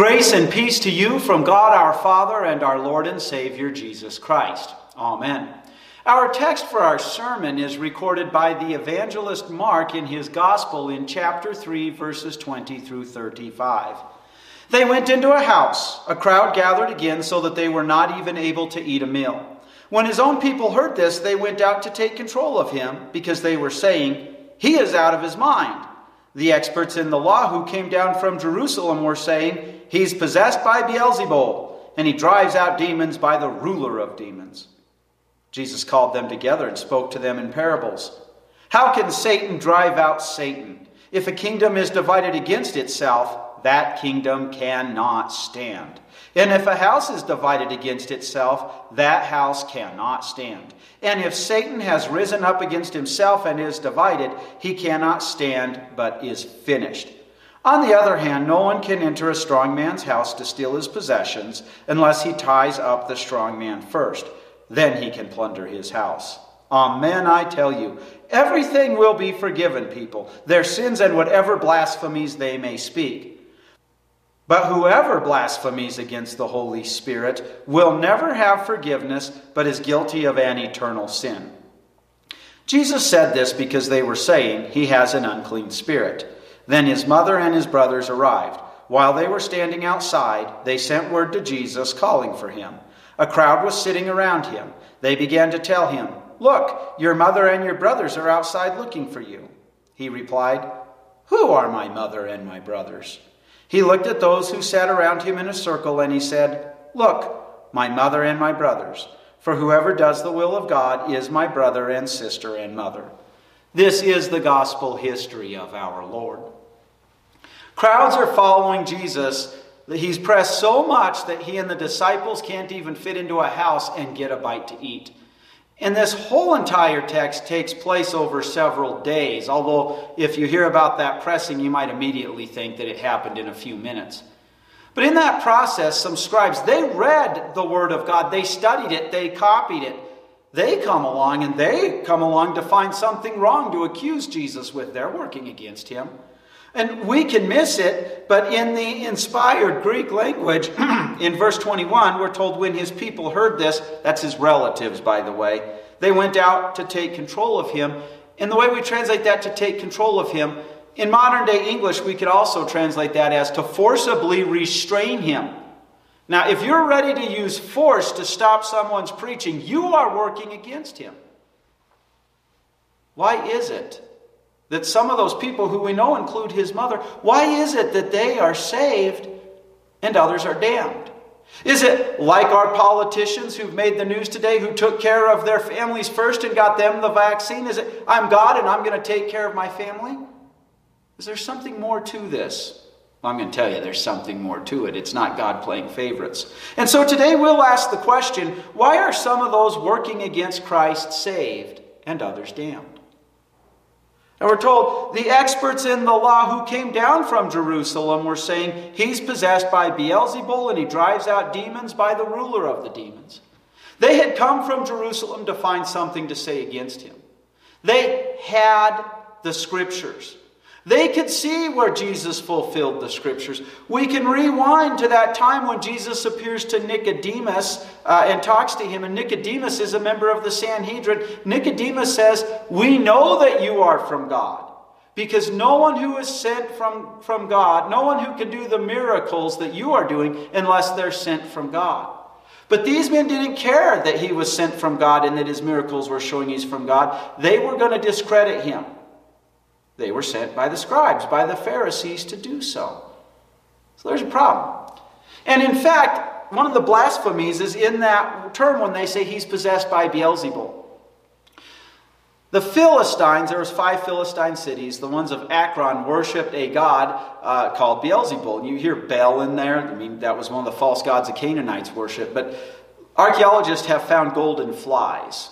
Grace and peace to you from God our Father and our Lord and Savior Jesus Christ. Amen. Our text for our sermon is recorded by the evangelist Mark in his Gospel in chapter 3, verses 20 through 35. They went into a house. A crowd gathered again so that they were not even able to eat a meal. When his own people heard this, they went out to take control of him because they were saying, He is out of his mind. The experts in the law who came down from Jerusalem were saying, He's possessed by Beelzebul, and he drives out demons by the ruler of demons. Jesus called them together and spoke to them in parables. How can Satan drive out Satan? If a kingdom is divided against itself, that kingdom cannot stand. And if a house is divided against itself, that house cannot stand. And if Satan has risen up against himself and is divided, he cannot stand, but is finished. On the other hand, no one can enter a strong man's house to steal his possessions unless he ties up the strong man first. Then he can plunder his house. Amen, I tell you, everything will be forgiven people, their sins and whatever blasphemies they may speak. But whoever blasphemies against the Holy Spirit will never have forgiveness, but is guilty of an eternal sin. Jesus said this because they were saying, He has an unclean spirit. Then his mother and his brothers arrived. While they were standing outside, they sent word to Jesus, calling for him. A crowd was sitting around him. They began to tell him, Look, your mother and your brothers are outside looking for you. He replied, Who are my mother and my brothers? He looked at those who sat around him in a circle and he said, Look, my mother and my brothers. For whoever does the will of God is my brother and sister and mother. This is the gospel history of our Lord. Crowds are following Jesus. That he's pressed so much that he and the disciples can't even fit into a house and get a bite to eat. And this whole entire text takes place over several days, although if you hear about that pressing, you might immediately think that it happened in a few minutes. But in that process, some scribes, they read the Word of God, they studied it, they copied it. They come along and they come along to find something wrong to accuse Jesus with. They're working against him. And we can miss it, but in the inspired Greek language, in verse 21, we're told when his people heard this, that's his relatives, by the way, they went out to take control of him. And the way we translate that to take control of him, in modern day English, we could also translate that as to forcibly restrain him. Now, if you're ready to use force to stop someone's preaching, you are working against him. Why is it that some of those people who we know include his mother, why is it that they are saved and others are damned? Is it like our politicians who've made the news today who took care of their families first and got them the vaccine? Is it, I'm God and I'm going to take care of my family? Is there something more to this? I'm going to tell you there's something more to it. It's not God playing favorites. And so today we'll ask the question why are some of those working against Christ saved and others damned? And we're told the experts in the law who came down from Jerusalem were saying he's possessed by Beelzebul and he drives out demons by the ruler of the demons. They had come from Jerusalem to find something to say against him. They had the scriptures. They could see where Jesus fulfilled the scriptures. We can rewind to that time when Jesus appears to Nicodemus uh, and talks to him, and Nicodemus is a member of the Sanhedrin. Nicodemus says, We know that you are from God. Because no one who is sent from, from God, no one who can do the miracles that you are doing unless they're sent from God. But these men didn't care that he was sent from God and that his miracles were showing he's from God. They were going to discredit him. They were sent by the scribes, by the Pharisees to do so. So there's a problem. And in fact, one of the blasphemies is in that term when they say he's possessed by Beelzebul. The Philistines, there was five Philistine cities. The ones of Ekron worshipped a god uh, called Beelzebul. You hear Baal in there. I mean, that was one of the false gods the Canaanites worshiped. But archaeologists have found golden flies.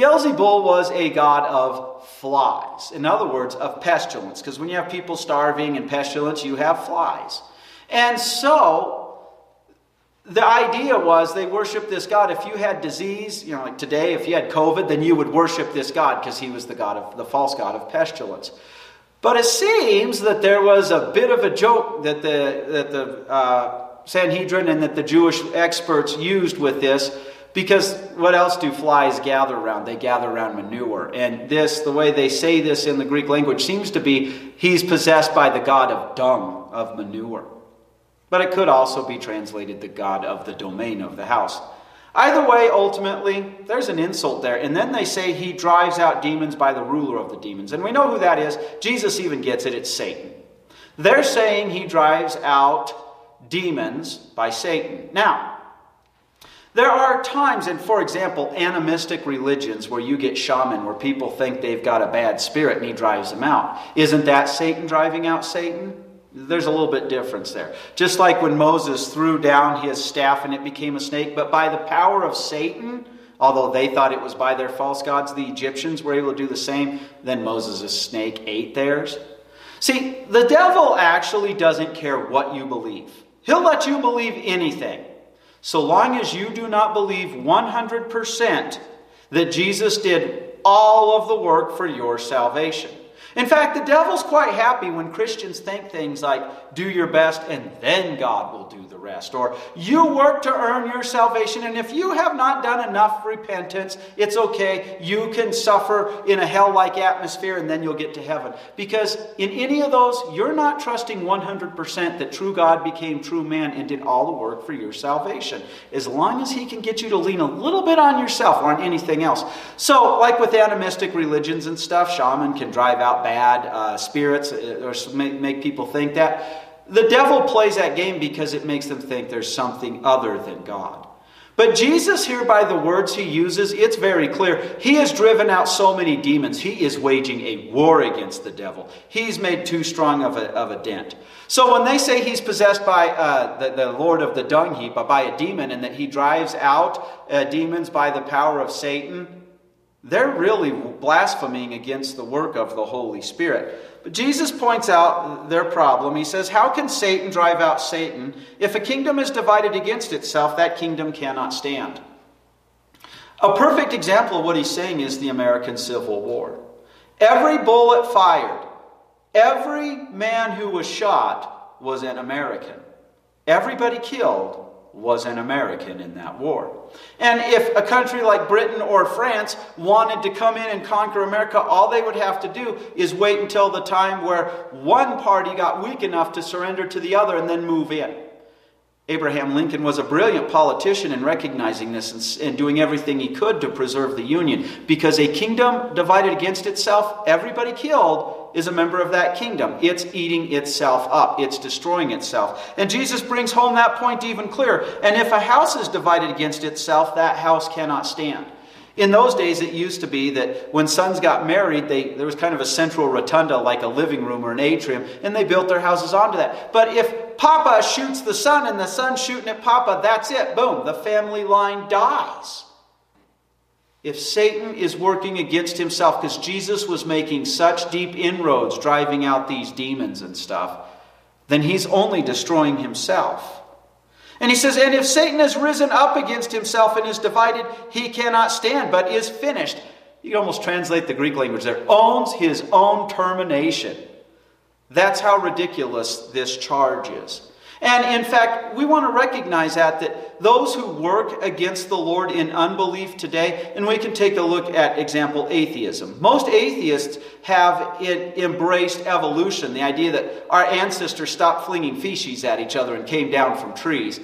Beelzebul was a god of flies. In other words, of pestilence. Because when you have people starving and pestilence, you have flies. And so, the idea was they worshiped this god. If you had disease, you know, like today, if you had COVID, then you would worship this god because he was the god of the false god of pestilence. But it seems that there was a bit of a joke that the, that the uh, Sanhedrin and that the Jewish experts used with this because what else do flies gather around? They gather around manure. And this, the way they say this in the Greek language, seems to be he's possessed by the god of dung, of manure. But it could also be translated the god of the domain of the house. Either way, ultimately, there's an insult there. And then they say he drives out demons by the ruler of the demons. And we know who that is. Jesus even gets it. It's Satan. They're saying he drives out demons by Satan. Now, there are times, and for example, animistic religions where you get shaman, where people think they've got a bad spirit and he drives them out. Isn't that Satan driving out Satan? There's a little bit difference there. Just like when Moses threw down his staff and it became a snake, but by the power of Satan, although they thought it was by their false gods, the Egyptians were able to do the same, then Moses' snake ate theirs. See, the devil actually doesn't care what you believe. He'll let you believe anything. So long as you do not believe 100% that Jesus did all of the work for your salvation. In fact, the devil's quite happy when Christians think things like, do your best and then God will do the rest. Or, you work to earn your salvation, and if you have not done enough repentance, it's okay. You can suffer in a hell like atmosphere and then you'll get to heaven. Because in any of those, you're not trusting 100% that true God became true man and did all the work for your salvation. As long as He can get you to lean a little bit on yourself or on anything else. So, like with animistic religions and stuff, shaman can drive out bad uh, spirits uh, or make, make people think that. The devil plays that game because it makes them think there's something other than God. But Jesus, here by the words he uses, it's very clear. He has driven out so many demons. He is waging a war against the devil. He's made too strong of a, of a dent. So when they say he's possessed by uh, the, the Lord of the dung heap, by a demon, and that he drives out uh, demons by the power of Satan, they're really blaspheming against the work of the Holy Spirit. But Jesus points out their problem. He says, How can Satan drive out Satan? If a kingdom is divided against itself, that kingdom cannot stand. A perfect example of what he's saying is the American Civil War. Every bullet fired, every man who was shot was an American. Everybody killed was an American in that war. And if a country like Britain or France wanted to come in and conquer America, all they would have to do is wait until the time where one party got weak enough to surrender to the other and then move in. Abraham Lincoln was a brilliant politician in recognizing this and, doing everything he could to preserve the Union. Because a kingdom divided against itself, everybody killed, is a member of that kingdom. It's eating itself up, it's destroying itself. And Jesus brings home that point even clearer. And if a house is divided against itself, that house cannot stand. In those days, it used to be that when sons got married, they, there was kind of a central rotunda, like a living room or an atrium, and they built their houses onto that. But if Papa shoots the son and the son shooting at Papa, that's it. Boom, the family line dies. If Satan is working against himself, because Jesus was making such deep inroads driving out these demons and stuff, then he's only destroying himself. And he says, And if Satan has risen up against himself and is divided, he cannot stand, but is finished. You can almost translate the Greek language there owns his own termination. That's how ridiculous this charge is. And in fact, we want to recognize that, that those who work against the Lord in unbelief today, and we can take a look at example atheism. Most atheists have embraced evolution, the idea that our ancestors stopped flinging feces at each other and came down from trees.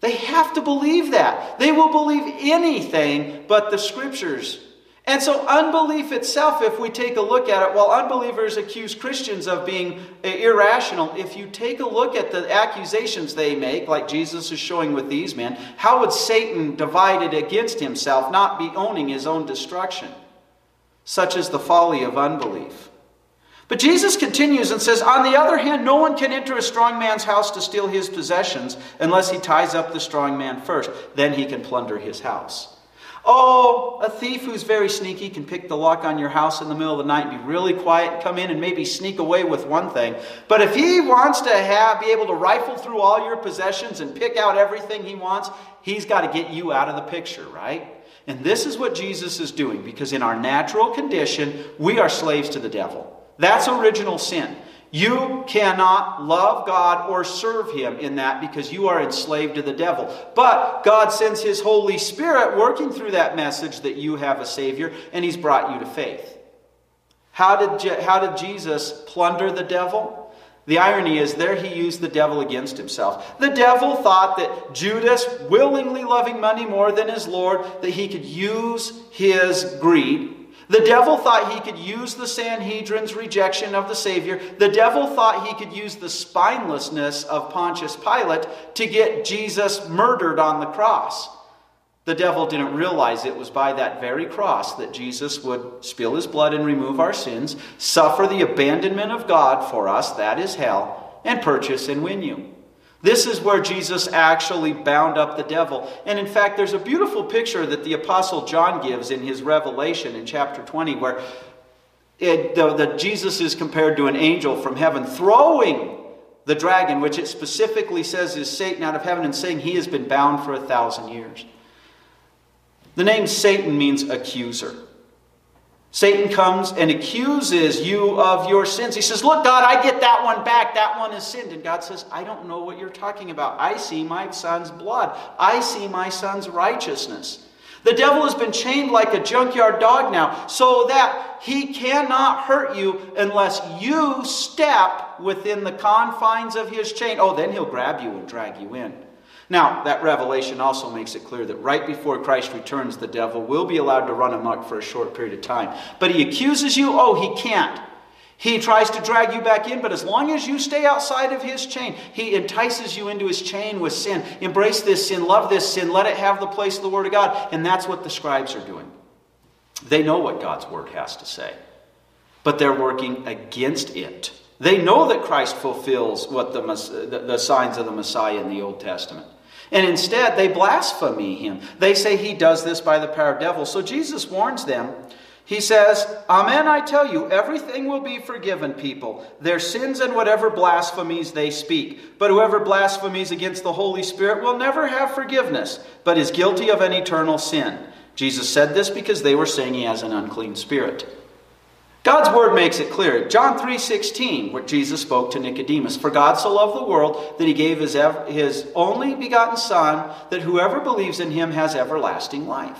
They have to believe that. They will believe anything but the scriptures and so, unbelief itself, if we take a look at it, while unbelievers accuse Christians of being uh, irrational, if you take a look at the accusations they make, like Jesus is showing with these men, how would Satan, divided against himself, not be owning his own destruction? Such is the folly of unbelief. But Jesus continues and says, On the other hand, no one can enter a strong man's house to steal his possessions unless he ties up the strong man first. Then he can plunder his house. Oh, a thief who's very sneaky can pick the lock on your house in the middle of the night and be really quiet, come in and maybe sneak away with one thing. But if he wants to have, be able to rifle through all your possessions and pick out everything he wants, he's got to get you out of the picture, right? And this is what Jesus is doing because in our natural condition, we are slaves to the devil. That's original sin. You cannot love God or serve Him in that because you are enslaved to the devil. But God sends His Holy Spirit working through that message that you have a Savior, and He's brought you to faith. How did, Je- how did Jesus plunder the devil? The irony is, there he used the devil against himself. The devil thought that Judas, willingly loving money more than his Lord, that he could use his greed. The devil thought he could use the Sanhedrin's rejection of the Savior. The devil thought he could use the spinelessness of Pontius Pilate to get Jesus murdered on the cross. The devil didn't realize it was by that very cross that Jesus would spill his blood and remove our sins, suffer the abandonment of God for us, that is hell, and purchase and win you. This is where Jesus actually bound up the devil. And in fact, there's a beautiful picture that the Apostle John gives in his Revelation in chapter 20, where the, Jesus is compared to an angel from heaven throwing the dragon, which it specifically says is Satan, out of heaven and saying he has been bound for a thousand years. The name Satan means accuser. Satan comes and accuses you of your sins. He says, Look, God, I get that one back. That one is sinned. And God says, I don't know what you're talking about. I see my son's blood, I see my son's righteousness. The devil has been chained like a junkyard dog now, so that he cannot hurt you unless you step within the confines of his chain. Oh, then he'll grab you and drag you in. Now, that revelation also makes it clear that right before Christ returns, the devil will be allowed to run amok for a short period of time. But he accuses you, oh, he can't. He tries to drag you back in, but as long as you stay outside of his chain, he entices you into his chain with sin. Embrace this sin, love this sin, let it have the place of the Word of God. And that's what the scribes are doing. They know what God's Word has to say, but they're working against it. They know that Christ fulfills what the, the, signs of the Messiah in the Old Testament. And instead, they blaspheme him. They say he does this by the power of devils. So Jesus warns them. He says, Amen, I tell you, everything will be forgiven people, their sins and whatever blasphemies they speak. But whoever blasphemies against the Holy Spirit will never have forgiveness, but is guilty of an eternal sin. Jesus said this because they were saying he has an unclean spirit. God's word makes it clear. John 3:16, where Jesus spoke to Nicodemus, "For God so loved the world that he gave his, ev- his only begotten son that whoever believes in him has everlasting life."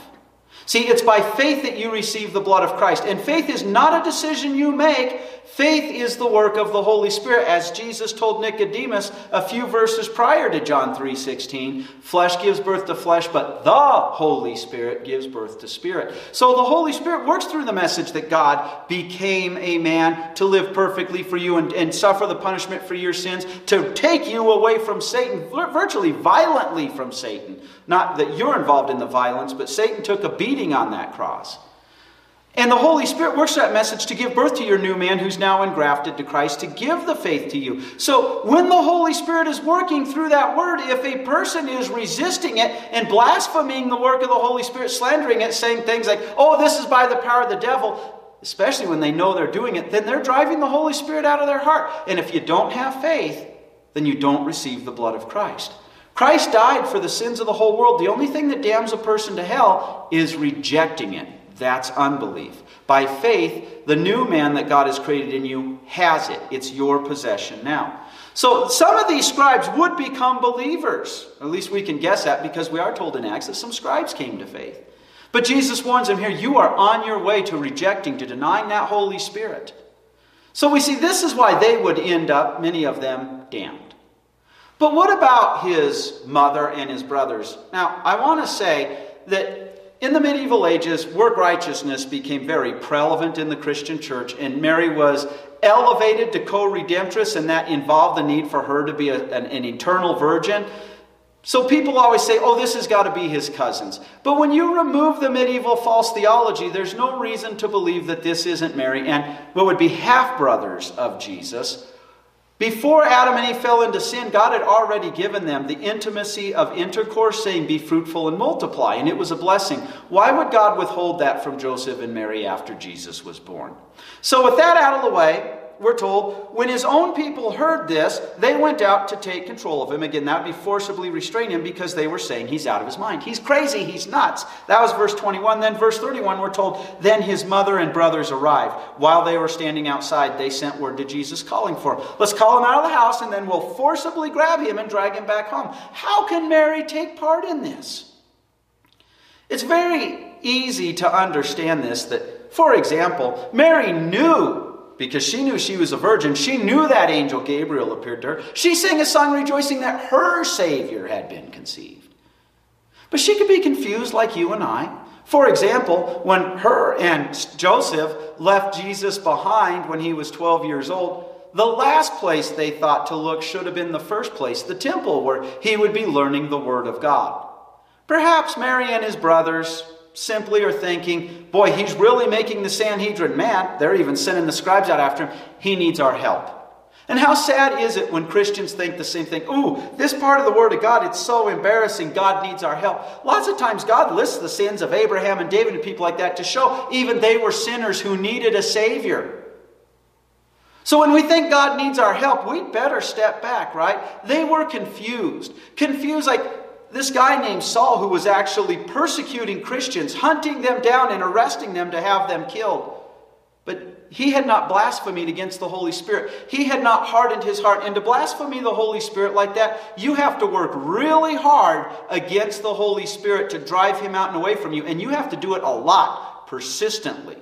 See, it's by faith that you receive the blood of Christ. And faith is not a decision you make. Faith is the work of the Holy Spirit. As Jesus told Nicodemus a few verses prior to John 3:16, flesh gives birth to flesh, but the Holy Spirit gives birth to spirit. So the Holy Spirit works through the message that God became a man to live perfectly for you and, and suffer the punishment for your sins, to take you away from Satan, virtually violently from Satan. Not that you're involved in the violence, but Satan took a beating on that cross. And the Holy Spirit works that message to give birth to your new man who's now engrafted to Christ, to give the faith to you. So when the Holy Spirit is working through that word, if a person is resisting it and blaspheming the work of the Holy Spirit, slandering it, saying things like, oh, this is by the power of the devil, especially when they know they're doing it, then they're driving the Holy Spirit out of their heart. And if you don't have faith, then you don't receive the blood of Christ. Christ died for the sins of the whole world. The only thing that damns a person to hell is rejecting it. That's unbelief. By faith, the new man that God has created in you has it. It's your possession now. So some of these scribes would become believers. At least we can guess that because we are told in Acts that some scribes came to faith. But Jesus warns them here you are on your way to rejecting, to denying that Holy Spirit. So we see this is why they would end up, many of them, damned. But what about his mother and his brothers? Now, I want to say that in the medieval ages, work righteousness became very prevalent in the Christian church, and Mary was elevated to co redemptress, and that involved the need for her to be a, an, an eternal virgin. So people always say, oh, this has got to be his cousins. But when you remove the medieval false theology, there's no reason to believe that this isn't Mary and what would be half brothers of Jesus before Adam and Eve fell into sin, God had already given them the intimacy of intercourse, saying, Be fruitful and multiply, and it was a blessing. Why would God withhold that from Joseph and Mary after Jesus was born? So, with that out of the way, we're told, when his own people heard this, they went out to take control of him. Again, that would be forcibly restrain him because they were saying he's out of his mind. He's crazy, he's nuts. That was verse 21. Then, verse 31, we're told, then his mother and brothers arrived. While they were standing outside, they sent word to Jesus calling for him. Let's call him out of the house and then we'll forcibly grab him and drag him back home. How can Mary take part in this? It's very easy to understand this that, for example, Mary knew because she knew she was a virgin. She knew that angel Gabriel appeared to her. She sang a song rejoicing that her Savior had been conceived. But she could be confused like you and I. For example, when her and Joseph left Jesus behind when he was 12 years old, the last place they thought to look should have been the first place, the temple, where he would be learning the Word of God. Perhaps Mary and his brothers simply are thinking, boy, he's really making the Sanhedrin mad. They're even sending the scribes out after him. He needs our help. And how sad is it when Christians think the same thing? Ooh, this part of the Word of God, it's so embarrassing. God needs our help. Lots of times, God lists the sins of Abraham and David and people like that to show even they were sinners who needed a Savior. So when we think God needs our help, we'd better step back, right? They were confused. Confused like, this guy named Saul who was actually persecuting Christians, hunting them down and arresting them to have them killed. But he had not blasphemed against the Holy Spirit. He had not hardened his heart. And to blaspheme the Holy Spirit like that, you have to work really hard against the Holy Spirit to drive him out and away from you. And you have to do it a lot, persistently.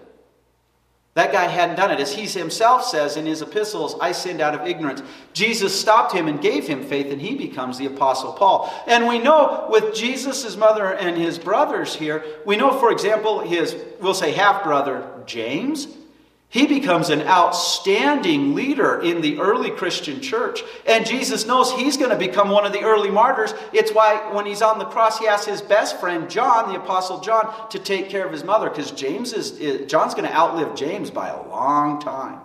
That guy hadn't done it. As he himself says in his epistles, I sinned out of ignorance. Jesus stopped him and gave him faith, and he becomes the Apostle Paul. And we know with Jesus' mother and his brothers here, we know, for example, his, we'll say, half brother, James he becomes an outstanding leader in the early Christian church. And Jesus knows he's going to become one of the early martyrs. It's why when he's on the cross, he asks his best friend, John, the Apostle John, to take care of his mother, because James is, eh, John's going to outlive James by a long time.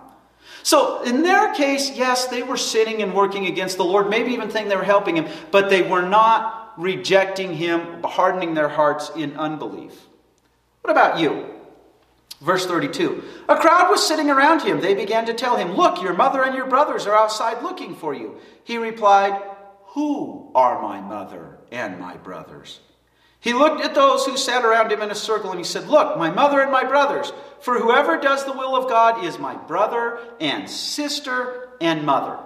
So, in their case, yes, they were sinning and working against the Lord, maybe even thinking they were helping him, but they were not rejecting him, hardening their hearts in unbelief. What about you? Verse 32 A crowd was sitting around him. They began to tell him, Look, your mother and your brothers are outside looking for you. He replied, Who are my mother and my brothers? He looked at those who sat around him in a circle and he said, Look, my mother and my brothers, for whoever does the will of God is my brother and sister and mother.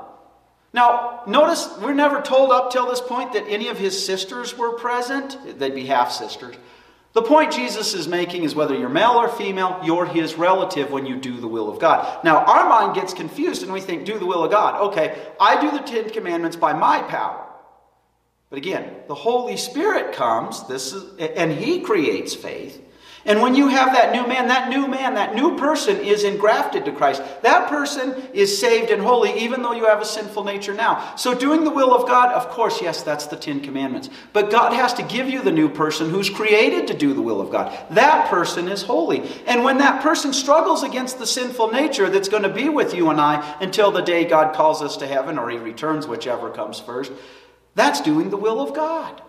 Now, notice we're never told up till this point that any of his sisters were present. They'd be half sisters. The point Jesus is making is whether you're male or female, you're his relative when you do the will of God. Now, our mind gets confused and we think, do the will of God. Okay, I do the Ten Commandments by my power. But again, the Holy Spirit comes, this is, and he creates faith. And when you have that new man, that new man, that new person is engrafted to Christ. That person is saved and holy, even though you have a sinful nature now. So, doing the will of God, of course, yes, that's the Ten Commandments. But God has to give you the new person who's created to do the will of God. That person is holy. And when that person struggles against the sinful nature that's going to be with you and I until the day God calls us to heaven or he returns, whichever comes first, that's doing the will of God.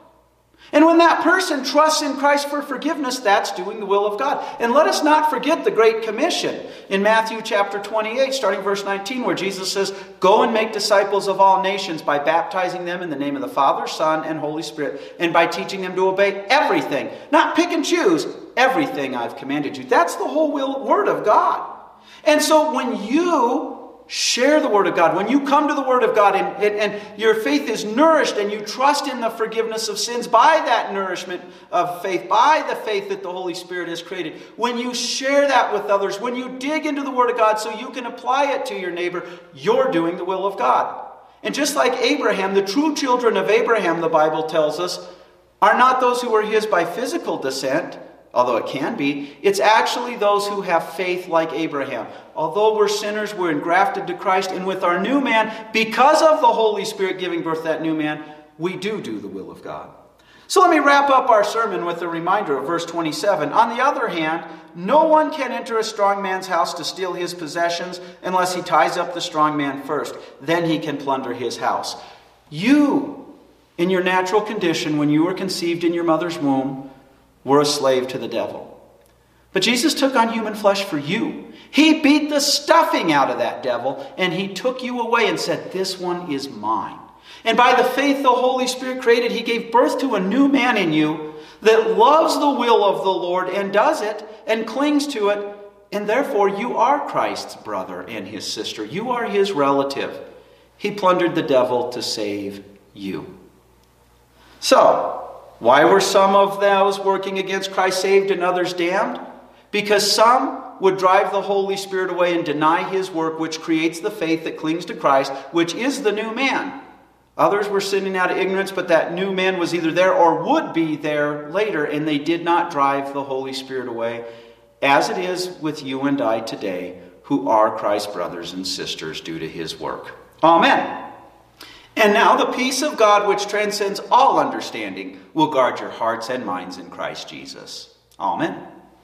And when that person trusts in Christ for forgiveness, that's doing the will of God. And let us not forget the Great Commission in Matthew chapter 28, starting verse 19, where Jesus says, Go and make disciples of all nations by baptizing them in the name of the Father, Son, and Holy Spirit, and by teaching them to obey everything, not pick and choose, everything I've commanded you. That's the whole will, word of God. And so when you Share the Word of God. When you come to the Word of God and, and, and, your faith is nourished and you trust in the forgiveness of sins by that nourishment of faith, by the faith that the Holy Spirit has created, when you share that with others, when you dig into the Word of God so you can apply it to your neighbor, you're doing the will of God. And just like Abraham, the true children of Abraham, the Bible tells us, are not those who are his by physical descent although it can be, it's actually those who have faith like Abraham. Although we're sinners, we're engrafted to Christ, and with our new man, because of the Holy Spirit giving birth to that new man, we do do the will of God. So let me wrap up our sermon with a reminder of verse 27. On the other hand, no one can enter a strong man's house to steal his possessions unless he ties up the strong man first. Then he can plunder his house. You, in your natural condition, when you were conceived in your mother's womb, we're a slave to the devil. But Jesus took on human flesh for you. He beat the stuffing out of that devil and he took you away and said, This one is mine. And by the faith the Holy Spirit created, he gave birth to a new man in you that loves the will of the Lord and does it and clings to it. And therefore, you are Christ's brother and his sister. You are his relative. He plundered the devil to save you. So, why were some of those working against Christ saved and others damned? Because some would drive the Holy Spirit away and deny his work, which creates the faith that clings to Christ, which is the new man. Others were sinning out of ignorance, but that new man was either there or would be there later, and they did not drive the Holy Spirit away, as it is with you and I today, who are Christ's brothers and sisters due to his work. Amen. And now the peace of God, which transcends all understanding, will guard your hearts and minds in Christ Jesus. Amen.